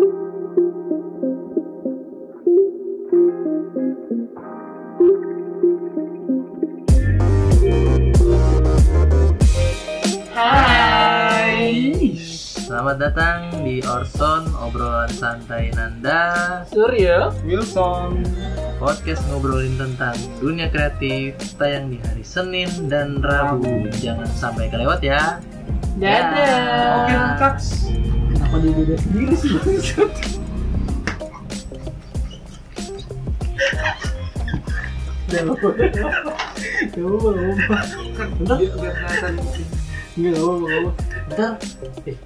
Hai. Selamat datang di Orson obrolan santai Nanda. Surya. Wilson. Podcast ngobrolin tentang dunia kreatif tayang di hari Senin dan Rabu. Jangan sampai kelewat ya. Dadah. Oke Kaks Dia beda sendiri sih bangsat? Biar kelihatan. Enggak. Eh.